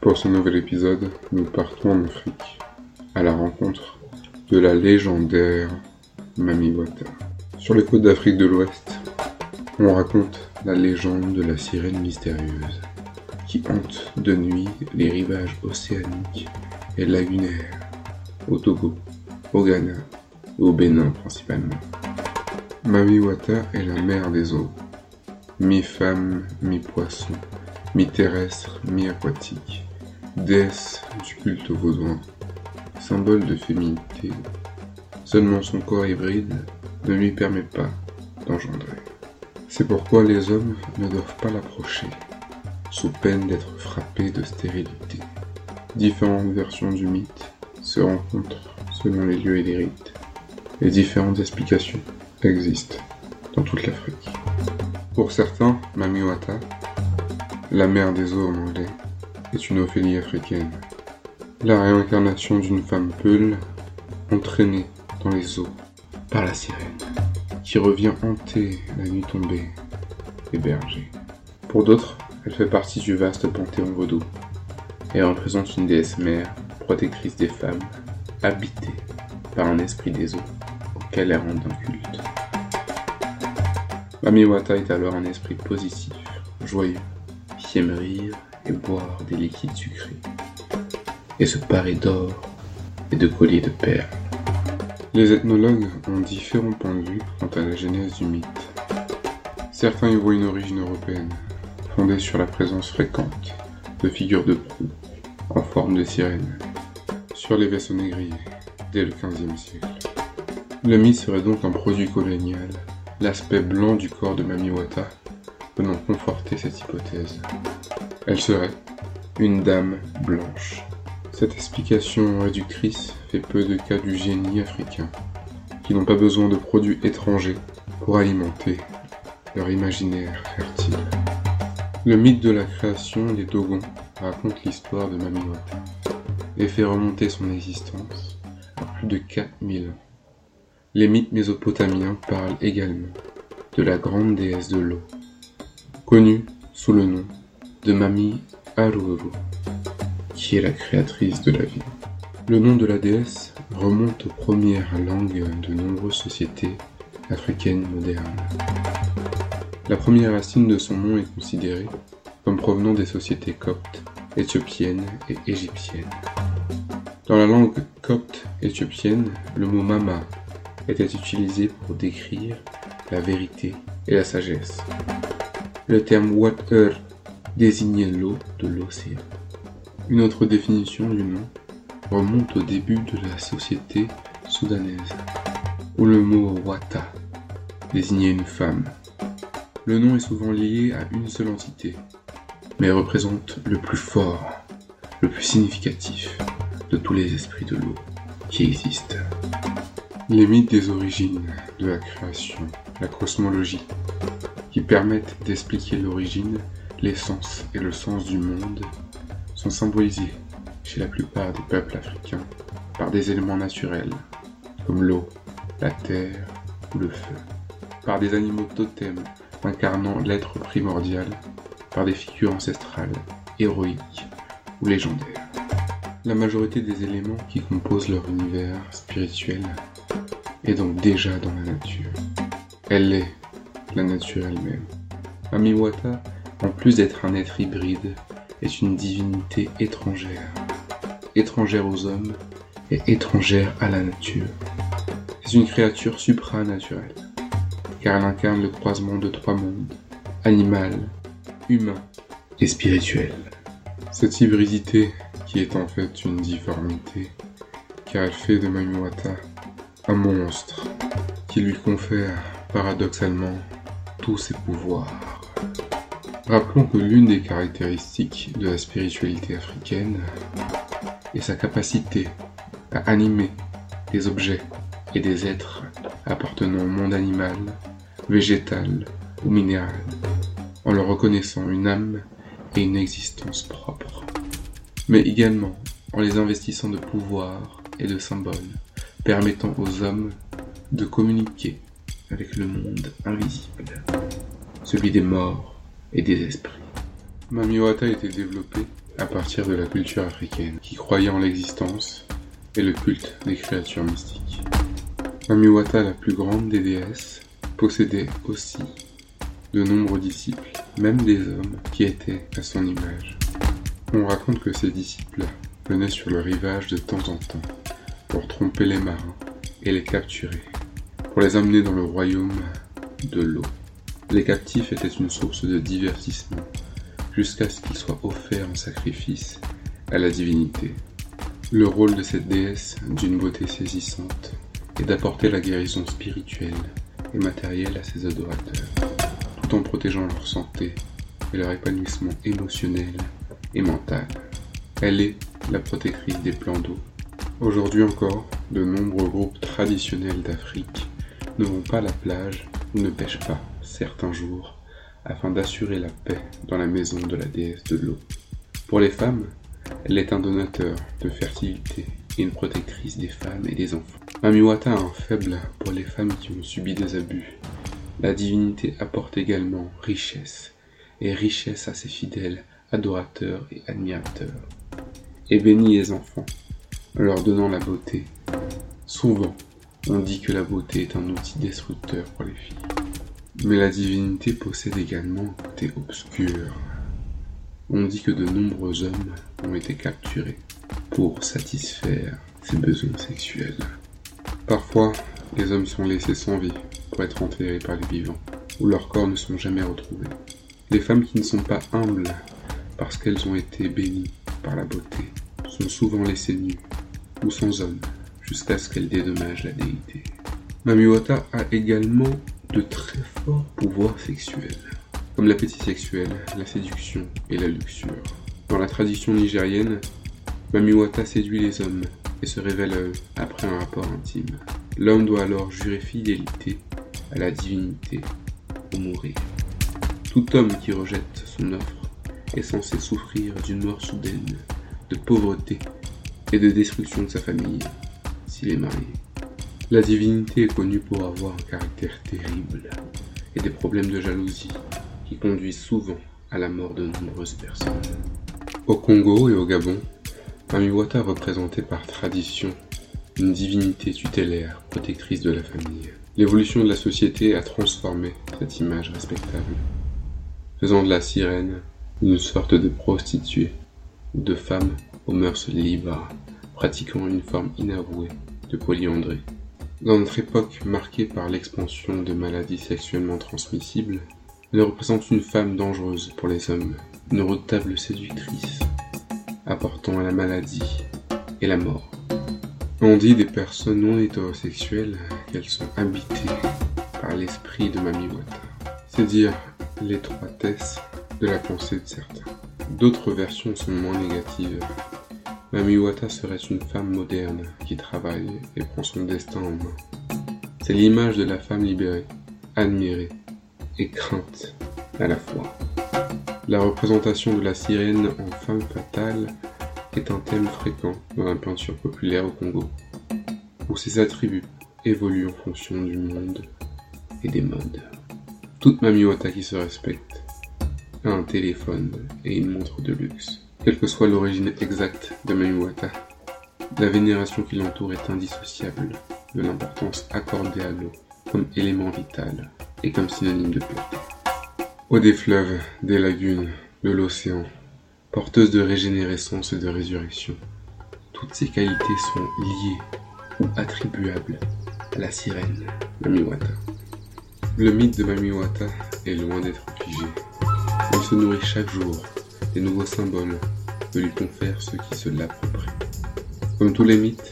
Pour ce nouvel épisode, nous partons en Afrique, à la rencontre de la légendaire Mami Wata. Sur les côtes d'Afrique de l'Ouest, on raconte la légende de la sirène mystérieuse qui hante de nuit les rivages océaniques et lagunaires au Togo, au Ghana et au Bénin principalement. Mami Wata est la mère des eaux, mi-femme, mi-poisson, mi-terrestre, mi-aquatique, déesse du culte vaudois, symbole de féminité. Seulement son corps hybride ne lui permet pas d'engendrer. C'est pourquoi les hommes ne doivent pas l'approcher, sous peine d'être frappés de stérilité. Différentes versions du mythe se rencontrent selon les lieux et les rites, et différentes explications existent dans toute l'Afrique. Pour certains, Mamiwata, la mère des eaux en anglais, est une Ophélie africaine, la réincarnation d'une femme peule entraînée dans les eaux par la sirène, qui revient hanter la nuit tombée les bergers. Pour d'autres, elle fait partie du vaste panthéon vaudou et représente une déesse mère, protectrice des femmes, habitée par un esprit des eaux auquel elle rend un culte. Mamiwata est alors un esprit positif, joyeux, qui aime rire boire des liquides sucrés, et se parer d'or et de colliers de perles. Les ethnologues ont différents points de vue quant à la genèse du mythe. Certains y voient une origine européenne, fondée sur la présence fréquente de figures de proue en forme de sirène sur les vaisseaux négriers dès le XVe siècle. Le mythe serait donc un produit colonial, l'aspect blanc du corps de Mamiwata venant conforter cette hypothèse. Elle serait une dame blanche. Cette explication réductrice fait peu de cas du génie africain, qui n'ont pas besoin de produits étrangers pour alimenter leur imaginaire fertile. Le mythe de la création des Dogons raconte l'histoire de Mamiwata et fait remonter son existence à plus de 4000 ans. Les mythes mésopotamiens parlent également de la grande déesse de l'eau, connue sous le nom de Mami Aruru, qui est la créatrice de la vie. Le nom de la déesse remonte aux premières langues de nombreuses sociétés africaines modernes. La première racine de son nom est considérée comme provenant des sociétés coptes, éthiopiennes et égyptiennes. Dans la langue copte éthiopienne, le mot mama était utilisé pour décrire la vérité et la sagesse. Le terme water désignait l'eau de l'océan. Une autre définition du nom remonte au début de la société soudanaise, où le mot wata désignait une femme. Le nom est souvent lié à une seule entité, mais représente le plus fort, le plus significatif de tous les esprits de l'eau qui existent. Les mythes des origines, de la création, la cosmologie, qui permettent d'expliquer l'origine, l'essence et le sens du monde, sont symbolisés chez la plupart des peuples africains par des éléments naturels, comme l'eau, la terre ou le feu, par des animaux totems incarnant l'être primordial, par des figures ancestrales, héroïques ou légendaires. La majorité des éléments qui composent leur univers spirituel est donc déjà dans la nature. Elle est la nature elle-même. Amiwata, en plus d'être un être hybride, est une divinité étrangère. Étrangère aux hommes et étrangère à la nature. C'est une créature supranaturelle, car elle incarne le croisement de trois mondes, animal, humain et spirituel. Cette hybridité, qui est en fait une difformité, car elle fait de Mamiwata un monstre qui lui confère paradoxalement tous ses pouvoirs. Rappelons que l'une des caractéristiques de la spiritualité africaine est sa capacité à animer des objets et des êtres appartenant au monde animal, végétal ou minéral, en leur reconnaissant une âme et une existence propre, mais également en les investissant de pouvoirs et de symboles permettant aux hommes de communiquer avec le monde invisible, celui des morts et des esprits. Mamiwata été développé à partir de la culture africaine, qui croyait en l'existence et le culte des créatures mystiques. Mamiwata, la plus grande des déesses, possédait aussi de nombreux disciples, même des hommes qui étaient à son image. On raconte que ces disciples venaient sur le rivage de temps en temps pour tromper les marins et les capturer, pour les amener dans le royaume de l'eau. Les captifs étaient une source de divertissement jusqu'à ce qu'ils soient offerts en sacrifice à la divinité. Le rôle de cette déesse, d'une beauté saisissante, est d'apporter la guérison spirituelle et matérielle à ses adorateurs, tout en protégeant leur santé et leur épanouissement émotionnel et mental. Elle est la protectrice des plans d'eau. Aujourd'hui encore, de nombreux groupes traditionnels d'Afrique ne vont pas à la plage ou ne pêchent pas certains jours afin d'assurer la paix dans la maison de la déesse de l'eau. Pour les femmes, elle est un donateur de fertilité et une protectrice des femmes et des enfants. Mamiwata a un faible pour les femmes qui ont subi des abus. La divinité apporte également richesse, et richesse à ses fidèles, adorateurs et admirateurs, et bénit les enfants, en leur donnant la beauté. Souvent, on dit que la beauté est un outil destructeur pour les filles. Mais la divinité possède également un côté obscur. On dit que de nombreux hommes ont été capturés pour satisfaire ses besoins sexuels. Parfois, les hommes sont laissés sans vie pour être enterrés par les vivants, ou leurs corps ne sont jamais retrouvés. Les femmes qui ne sont pas humbles parce qu'elles ont été bénies par la beauté sont souvent laissées nues ou sans homme jusqu'à ce qu'elles dédommagent la déité. Mamiwata a également de très forts pouvoirs sexuels, comme l'appétit sexuel, la séduction et la luxure. Dans la tradition nigérienne, Mamiwata séduit les hommes et se révèle à eux après un rapport intime. L'homme doit alors jurer fidélité à la divinité ou mourir. Tout homme qui rejette son offre est censé souffrir d'une mort soudaine, de pauvreté et de destruction de sa famille s'il est marié. La divinité est connue pour avoir un caractère terrible et des problèmes de jalousie qui conduisent souvent à la mort de nombreuses personnes. Au Congo et au Gabon, Mamiwata représentait par tradition une divinité tutélaire, protectrice de la famille. L'évolution de la société a transformé cette image respectable, faisant de la sirène une sorte de prostituée ou de femme aux mœurs libres, pratiquant une forme inavouée de polyandrie. Dans notre époque marquée par l'expansion de maladies sexuellement transmissibles, elle représente une femme dangereuse pour les hommes, une redoutable séductrice, apportant la maladie et la mort. On dit des personnes non hétérosexuelles qu'elles sont habitées par l'esprit de Mamiwata. C'est dire l'étroitesse de la pensée de certains. D'autres versions sont moins négatives Mamiwata serait une femme moderne qui travaille et prend son destin en main. C'est l'image de la femme libérée, admirée et crainte à la fois. La représentation de la sirène en femme fatale est un thème fréquent dans la peinture populaire au Congo, où ses attributs évoluent en fonction du monde et des modes. Toute Mamiwata qui se respecte a un téléphone et une montre de luxe. Quelle que soit l'origine exacte de Mamiwata, la vénération qui l'entoure est indissociable de l'importance accordée à l'eau comme élément vital et comme synonyme de paix. Eau des fleuves, des lagunes, de l'océan, porteuse de régénérescence et de résurrection, toutes ces qualités sont liées ou attribuables à la sirène Mamiwata. Le mythe de Mamiwata est loin d'être figé. Il se nourrit chaque jour des nouveaux symboles que lui confèrent ceux qui se l'approprient. Comme tous les mythes,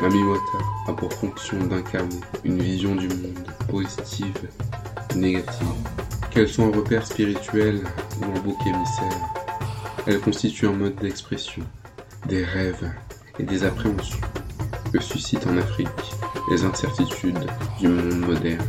Mamiwata a pour fonction d'incarner une vision du monde positive ou négative. Qu'elle soit un repère spirituel ou un bouc émissaire, elle constitue un mode d'expression, des rêves et des appréhensions que suscitent en Afrique les incertitudes du monde moderne.